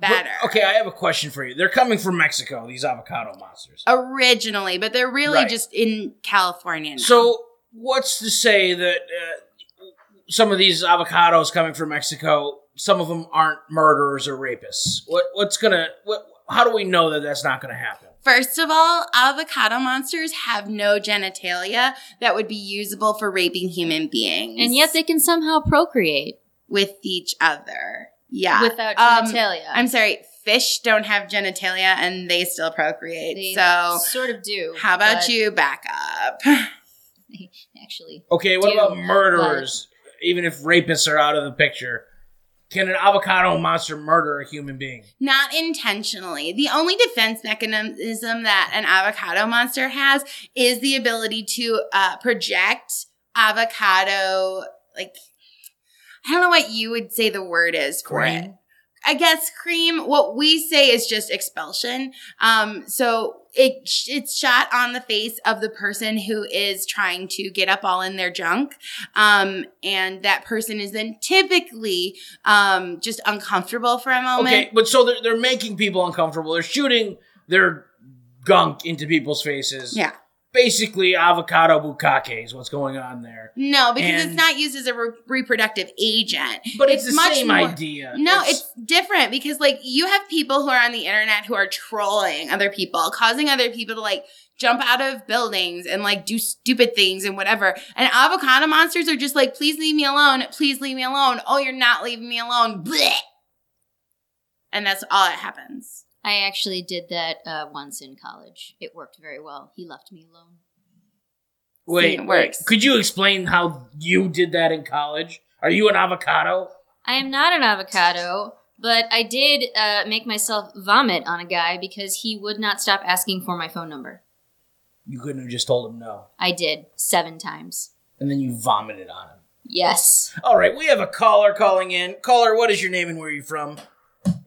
Speaker 2: better.
Speaker 1: Okay, I have a question for you. They're coming from Mexico, these avocado monsters.
Speaker 2: Originally, but they're really
Speaker 1: Right.
Speaker 2: just in California now.
Speaker 1: So, what's to say that uh, some of these avocados coming from Mexico, some of them aren't murderers or rapists? What what's gonna what? How do we know that that's not gonna happen?
Speaker 2: First of all, avocado monsters have no genitalia that would be usable for raping human beings.
Speaker 3: And yet they can somehow procreate
Speaker 2: with each other. Yeah.
Speaker 3: without
Speaker 2: Um,
Speaker 3: genitalia.
Speaker 2: I'm sorry, fish don't have genitalia and they still procreate.
Speaker 3: They
Speaker 2: so
Speaker 3: sort of do.
Speaker 2: how about you back up?
Speaker 3: Actually,
Speaker 1: Okay, what
Speaker 3: do,
Speaker 1: about murderers? Even if rapists are out of the picture, can an avocado monster murder a human being?
Speaker 2: Not intentionally. The only defense mechanism that an avocado monster has is the ability to uh, project avocado, like, I don't know what you would say the word is for it. I guess cream. What we say is just expulsion. Um, so it it's shot on the face of the person who is trying to get up all in their junk, um, and that person is then typically um, just uncomfortable for a moment.
Speaker 1: Okay, but so they're, they're making people uncomfortable. They're shooting their gunk into people's faces.
Speaker 2: Yeah.
Speaker 1: Basically, avocado bukkake is what's going on there.
Speaker 2: No, because
Speaker 1: And-
Speaker 2: it's not used as a re- reproductive agent.
Speaker 1: But it's the same idea.
Speaker 2: No,
Speaker 1: It's-
Speaker 2: it's, different because like you have people who are on the internet who are trolling other people, causing other people to like jump out of buildings and like do stupid things and whatever. And avocado monsters are just like, please leave me alone. Please leave me alone. Oh, you're not leaving me alone. Blech. And that's all that happens.
Speaker 3: I actually did that uh, once in college. It worked very well. He left me alone.
Speaker 1: Wait,
Speaker 2: it
Speaker 1: wait, could you explain how you did that in college? Are you an avocado?
Speaker 3: I am not an avocado, but I did uh, make myself vomit on a guy because he would not stop asking for my phone number.
Speaker 1: You couldn't have just told him no.
Speaker 3: I did seven times.
Speaker 1: And then you vomited on him.
Speaker 3: Yes.
Speaker 1: All right, we have a caller calling in. Caller, what is your name and where are you from?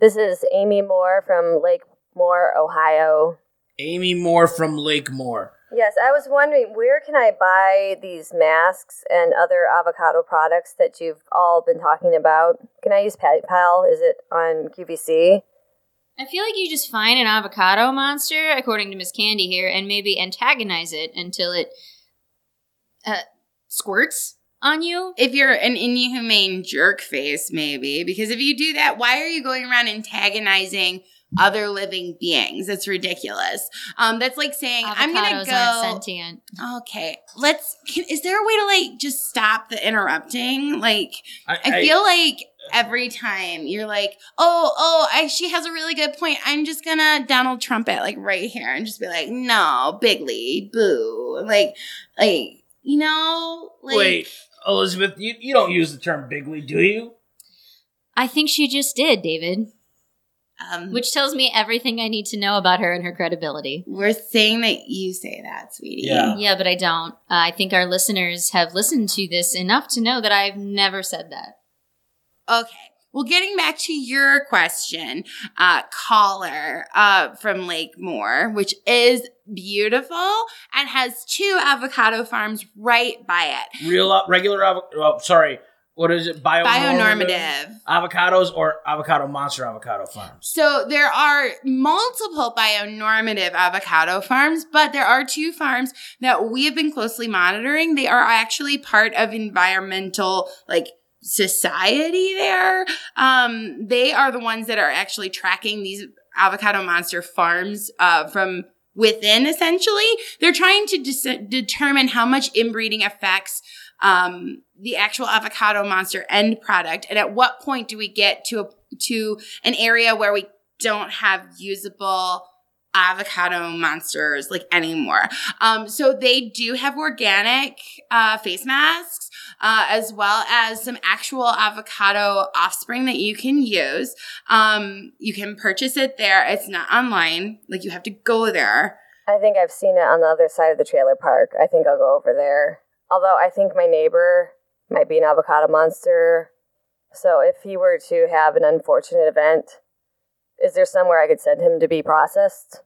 Speaker 15: This is Amy Moore from Lake Moore, Ohio.
Speaker 1: Amy Moore from Lake Moore.
Speaker 15: Yes, I was wondering where can I buy these masks and other avocado products that you've all been talking about? Can I use PayPal? Is it on QVC?
Speaker 3: I feel like you just find an avocado monster, according to Miss Candy here, and maybe antagonize it until it uh, squirts on you.
Speaker 2: If you're an inhumane jerk face, maybe. Because if you do that, why are you going around antagonizing other living beings? That's ridiculous. Um, that's like saying, I'm gonna go.
Speaker 3: aren't sentient.
Speaker 2: Okay, let's. Can, is there a way to like just stop the interrupting? Like,
Speaker 1: I-
Speaker 2: I,
Speaker 1: I-
Speaker 2: feel like every time you're like, oh, oh, I, she has a really good point. I'm just gonna Donald Trump it like right here and just be like, no, Bigley, boo, like, like you know, like.
Speaker 1: Wait, Elizabeth, you, you don't use the term bigly, do you?
Speaker 3: I think she just did, David.
Speaker 2: Um,
Speaker 3: Which tells me everything I need to know about her and her credibility.
Speaker 2: We're saying that you say that, sweetie.
Speaker 1: Yeah.
Speaker 3: Yeah, but I don't. Uh, I think our listeners have listened to this enough to know that I've never said that.
Speaker 2: Okay. Well, getting back to your question, uh, caller uh, from Lake Moore, which is beautiful and has two avocado farms right by it.
Speaker 1: Real, uh, regular, avocado. oh, sorry, what is it? Bio-
Speaker 2: Bionormative.
Speaker 1: Avocados or avocado monster avocado farms?
Speaker 2: So there are multiple bionormative avocado farms, but there are two farms that we have been closely monitoring. They are actually part of environmental, like, society there. Um, they are the ones that are actually tracking these avocado monster farms uh, from within, essentially. They're trying to determine how much inbreeding affects um, the actual avocado monster end product, and at what point do we get to a, to an area where we don't have usable avocado monsters like anymore. Um, so they do have organic uh, face masks uh, as well as some actual avocado offspring that you can use. Um, you can purchase it there. It's not online. Like you have to go there.
Speaker 15: I think I've seen it on the other side of the trailer park. I think I'll go over there. Although I think my neighbor might be an avocado monster. So if he were to have an unfortunate event, is there somewhere I could send him to be processed?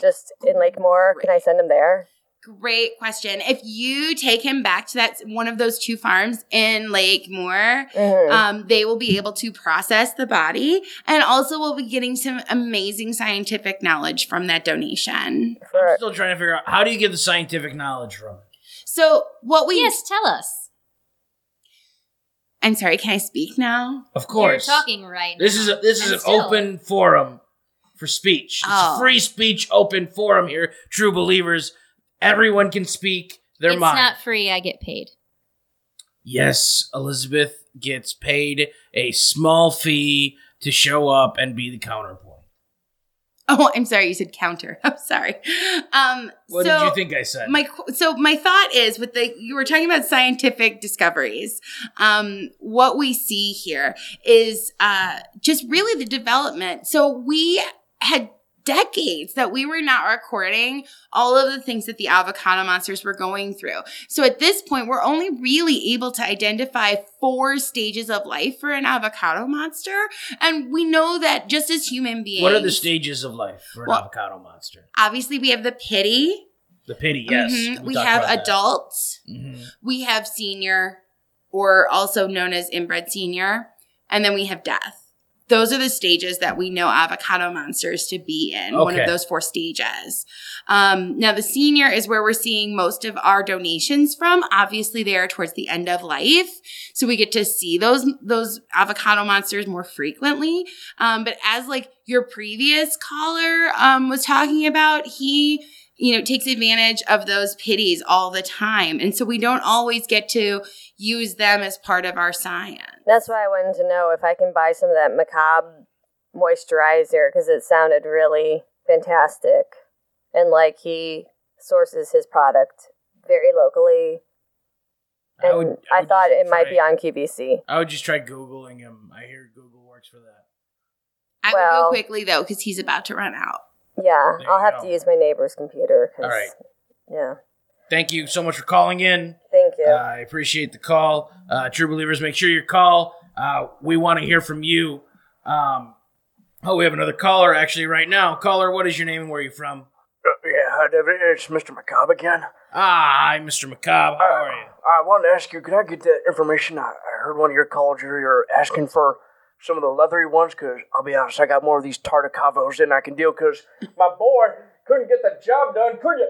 Speaker 15: Just in Lake Moore? Can I send him there?
Speaker 2: Great question. If you take him back to that one of those two farms in Lake Moore,
Speaker 15: Mhm.
Speaker 2: um, they will be able to process the body, and also we'll be getting some amazing scientific knowledge from that donation.
Speaker 1: I'm still trying to figure out how do you get the scientific knowledge from it?
Speaker 2: So what we
Speaker 3: yes, tell us.
Speaker 2: I'm sorry, can I speak now?
Speaker 1: Of course.
Speaker 3: You're talking right
Speaker 1: This
Speaker 3: now.
Speaker 1: is a, this is
Speaker 3: And
Speaker 1: an
Speaker 3: still-
Speaker 1: open forum for speech. It's
Speaker 2: Oh.
Speaker 1: free speech open forum here. True believers, everyone can speak their
Speaker 3: It's
Speaker 1: mind.
Speaker 3: It's not free. I get paid.
Speaker 1: yes, Elizabeth gets paid a small fee to show up and be the counterpoint.
Speaker 2: Oh, I'm sorry. You said counter. I'm sorry. Um,
Speaker 1: What
Speaker 2: so
Speaker 1: did you think I said?
Speaker 2: My so my thought is with the you were talking about scientific discoveries. Um, what we see here is uh, just really the development. So we had decades that we were not recording all of the things that the avocado monsters were going through. So at this point, we're only really able to identify four stages of life for an avocado monster, and we know that just as human beings,
Speaker 1: what are the stages of life for an
Speaker 2: Well-
Speaker 1: avocado monster?
Speaker 2: obviously we have the pity.
Speaker 1: The pity, yes.
Speaker 2: Mhm. We, have adults.
Speaker 1: Mhm.
Speaker 2: We have senior, or also known as inbred senior. And then we have death. Those are the stages that we know avocado monsters to be in, one of those four stages. Um, now, the senior is where we're seeing most of our donations from. Obviously, they are towards the end of life. So we get to see those, those avocado monsters more frequently. Um, but as like your previous caller, um, was talking about, he, you know, takes advantage of those pities all the time. And so we don't always get to use them as part of our science.
Speaker 15: That's why I wanted to know if I can buy some of that macabre moisturizer because it sounded really fantastic. And like he sources his product very locally.
Speaker 1: I
Speaker 15: And
Speaker 1: would-
Speaker 15: I,
Speaker 1: I would
Speaker 15: thought
Speaker 1: just
Speaker 15: it might be on QVC.
Speaker 1: I would just try Googling him. I hear Google works for that.
Speaker 2: I will
Speaker 15: Well-
Speaker 2: go quickly though, because he's about to run out.
Speaker 15: Yeah,
Speaker 1: There
Speaker 15: I'll have
Speaker 1: go.
Speaker 15: to use my neighbor's computer.
Speaker 1: All right.
Speaker 15: Yeah.
Speaker 1: Thank you so much for calling in.
Speaker 15: Thank you.
Speaker 1: Uh, I appreciate the call. Uh, True Believers, make sure you call. Uh, we want to hear from you. Um, oh, we have another caller actually right now. Caller, what is your name and where are you from?
Speaker 9: Uh, yeah, hi, David. It's Mr. McCobb again.
Speaker 1: Ah, hi, Mr. McCobb. How are you?
Speaker 9: I wanted to ask you, could I get that information? I, I heard one of your callers earlier asking for some of the leathery ones, because I'll be honest, I got more of these Tartacavos than I can deal, because my boy couldn't get the job done, could you?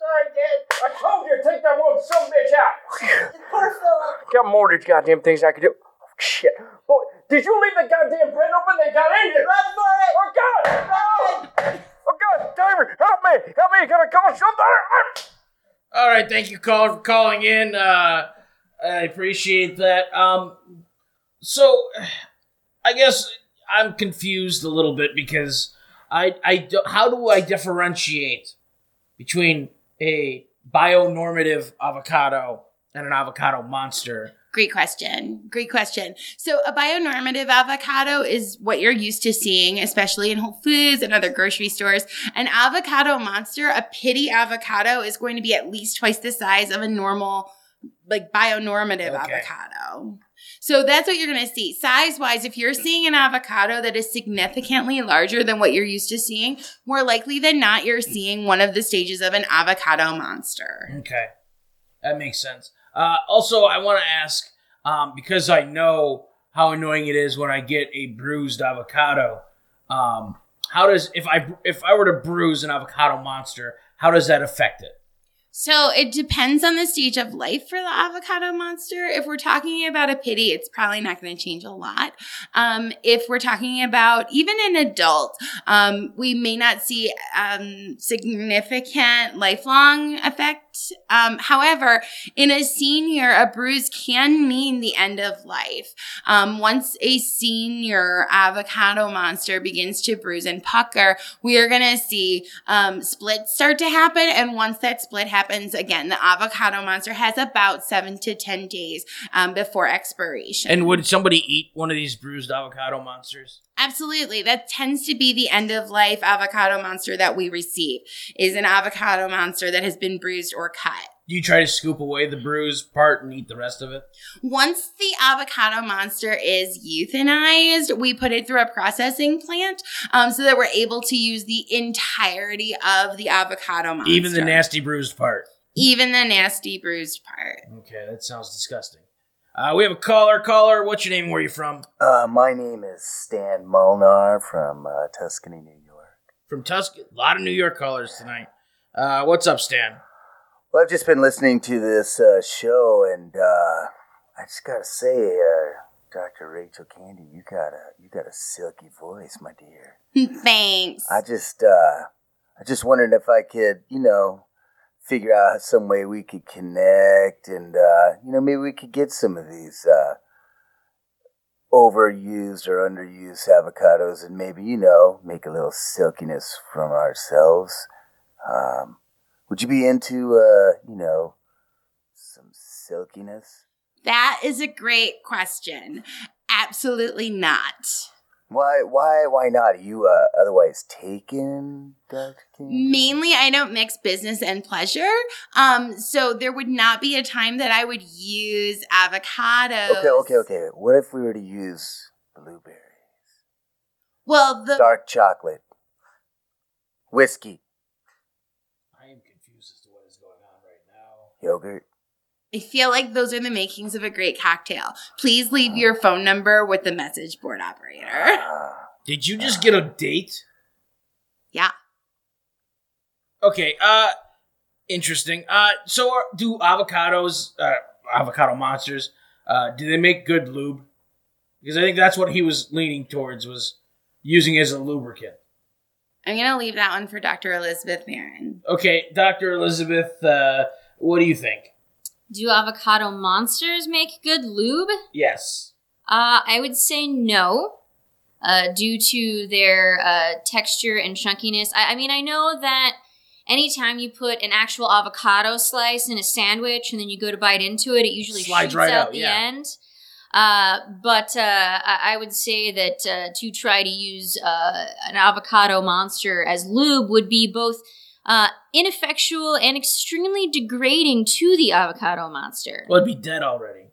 Speaker 9: Sorry, Dad. I told you to take that one some bitch out.
Speaker 10: Poor Philip.
Speaker 9: got more of these goddamn things I could do. Oh, shit. Boy, did you leave the goddamn bread open? They got in here.
Speaker 10: Run for it!
Speaker 9: Oh, God! No! Oh, God, David, help me! Help me! Gotta call somebody!
Speaker 1: All right, thank you, caller, for calling in. Uh, I appreciate that. Um, so, I guess I'm confused a little bit because I, I, do- how do I differentiate between a bionormative avocado and an avocado monster?
Speaker 2: Great question. Great question. So a bionormative avocado is what you're used to seeing, especially in Whole Foods and other grocery stores. An avocado monster, a pity avocado is going to be at least twice the size of a normal, like bionormative
Speaker 1: Okay.
Speaker 2: avocado. So that's what you're going to see. Size wise, if you're seeing an avocado that is significantly larger than what you're used to seeing, more likely than not, you're seeing one of the stages of an avocado monster.
Speaker 1: Okay, that makes sense. Uh, also, I want to ask um, because I know how annoying it is when I get a bruised avocado. Um, how does if I if I were to bruise an avocado monster, how does that affect it?
Speaker 2: So it depends on the stage of life for the avocado monster. If we're talking about a pity, it's probably not going to change a lot. Um, if we're talking about even an adult, um, we may not see um, significant lifelong effect. Um, however, in a senior, a bruise can mean the end of life. Um, once a senior avocado monster begins to bruise and pucker, we are going to see um, splits start to happen. And once that split happens, again, the avocado monster has about seven to 10 days um, before expiration.
Speaker 1: And would somebody eat one of these bruised avocado monsters?
Speaker 2: Absolutely. That tends to be the end of life avocado monster that we receive is an avocado monster that has been bruised or cut.
Speaker 1: Do you try to scoop away the bruised part and eat the rest of it?
Speaker 2: Once the avocado monster is euthanized, we put it through a processing plant um, so that we're able to use the entirety of the avocado monster.
Speaker 1: Even the nasty bruised part.
Speaker 2: Even the nasty bruised part.
Speaker 1: Okay, that sounds disgusting. Uh, we have a caller. Caller, what's your name? Where are you from?
Speaker 12: Uh, my name is Stan Molnar from uh, Tuscany, New York.
Speaker 1: From Tuscany. A lot of New York callers tonight. Uh, what's up, Stan?
Speaker 12: Well, I've just been listening to this uh, show, and uh, I just gotta say, uh, Dr. Rachel Candy, you got a you got a silky voice, my dear.
Speaker 2: Thanks.
Speaker 12: I just uh, I just wondered if I could, you know, figure out some way we could connect, and uh, you know, maybe we could get some of these uh, overused or underused avocados, and maybe you know, make a little silkiness from ourselves. Um, would you be into, uh, you know, some silkiness?
Speaker 2: That is a great question. Absolutely not.
Speaker 12: Why, why, why not? Are you uh, otherwise taken, Dr. King?
Speaker 2: Mainly, I don't mix business and pleasure. Um, so there would not be a time that I would use avocados.
Speaker 12: Okay, okay, okay. What if we were to use blueberries?
Speaker 2: Well, the
Speaker 12: dark chocolate, whiskey,
Speaker 1: I am confused as to what is going on right now.
Speaker 12: yogurt?
Speaker 2: I feel like those are the makings of a great cocktail. Please leave your phone number with the message board operator.
Speaker 1: Did you just get a date?
Speaker 2: Yeah.
Speaker 1: Okay, uh, interesting. Uh, so are, do avocados, uh, avocado monsters, uh, do they make good lube? Because I think that's what he was leaning towards was using as a lubricant.
Speaker 2: I'm gonna leave that one for Dr. Elizabeth Marin.
Speaker 1: Okay, Dr. Elizabeth, uh, what do you think?
Speaker 3: Do avocado monsters make good lube?
Speaker 1: Yes.
Speaker 3: Uh, I would say no, uh, due to their uh, texture and chunkiness. I, I mean, I know that anytime you put an actual avocado slice in a sandwich and then you go to bite into it, it usually
Speaker 1: Slides
Speaker 3: shoots
Speaker 1: right
Speaker 3: out
Speaker 1: out,
Speaker 3: the
Speaker 1: yeah.
Speaker 3: end. Uh, but uh, I I would say that uh, to try to use uh, an avocado monster as lube would be both uh, ineffectual and extremely degrading to the avocado monster.
Speaker 1: Well, it'd be dead already.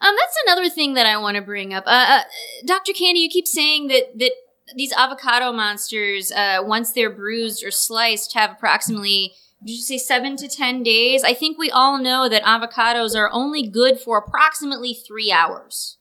Speaker 3: Um, that's another thing that I want to bring up. Uh, uh, Dr. Candy, you keep saying that that these avocado monsters, uh, once they're bruised or sliced, have approximately did you say seven to ten days? I think we all know that avocados are only good for approximately three hours.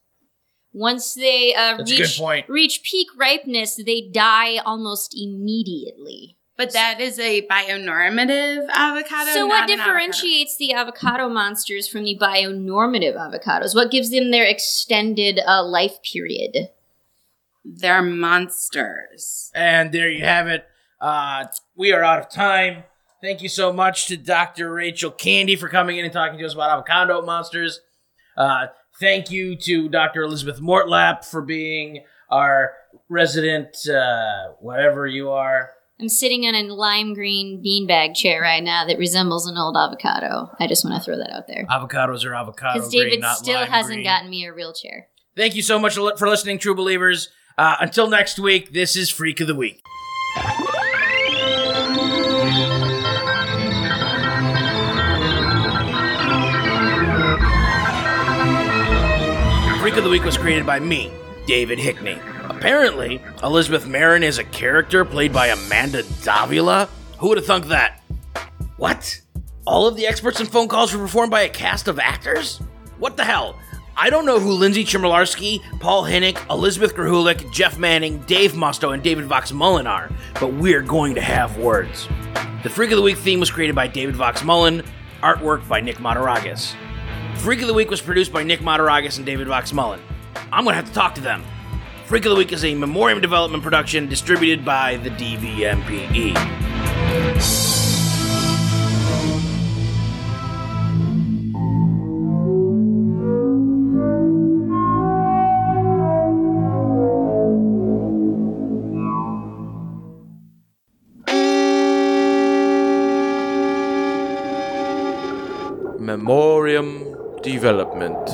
Speaker 3: Once they uh,
Speaker 1: That's a good
Speaker 3: reach reach peak ripeness, they die almost immediately.
Speaker 2: But that is a bionormative avocado.
Speaker 3: So,
Speaker 2: not
Speaker 3: what
Speaker 2: an avocado.
Speaker 3: differentiates the avocado monsters from the bionormative avocados? What gives them their extended uh, life period?
Speaker 2: They're monsters.
Speaker 1: And there you have it. Uh, we are out of time. Thank you so much to Dr. Rachel Candy for coming in and talking to us about avocado monsters. Uh, thank you to Dr. Elizabeth Mortlap for being our resident, uh, whatever you are.
Speaker 3: I'm sitting on a lime green beanbag chair right now that resembles an old avocado. I just want to throw that out there.
Speaker 1: Avocados are avocado
Speaker 3: Because
Speaker 1: green,
Speaker 3: David
Speaker 1: not
Speaker 3: still hasn't
Speaker 1: green.
Speaker 3: gotten me a real chair.
Speaker 1: Thank you so much for listening, True Believers. Uh, until next week, this is Freak of the Week. Freak of the Week was created by me, David Hickney. Apparently, Elizabeth Marin is a character played by Amanda Davila. Who would have thunk that? What? All of the experts and phone calls were performed by a cast of actors? What the hell? I don't know who Lindsay Chmielewski, Paul Hinnick, Elizabeth Grahulik, Jeff Manning, Dave Musto, and David Vox Mullen are, but we're going to have words. The Freak of the Week theme was created by David Vox Mullen, artwork by Nick Mataragas. Freak of the Week was produced by Nick Mataragas and David Vox Mullen. I'm going to have to talk to them. Freak of the Week is a Memoriam Development production distributed by the DVMPE.
Speaker 16: Memoriam Development.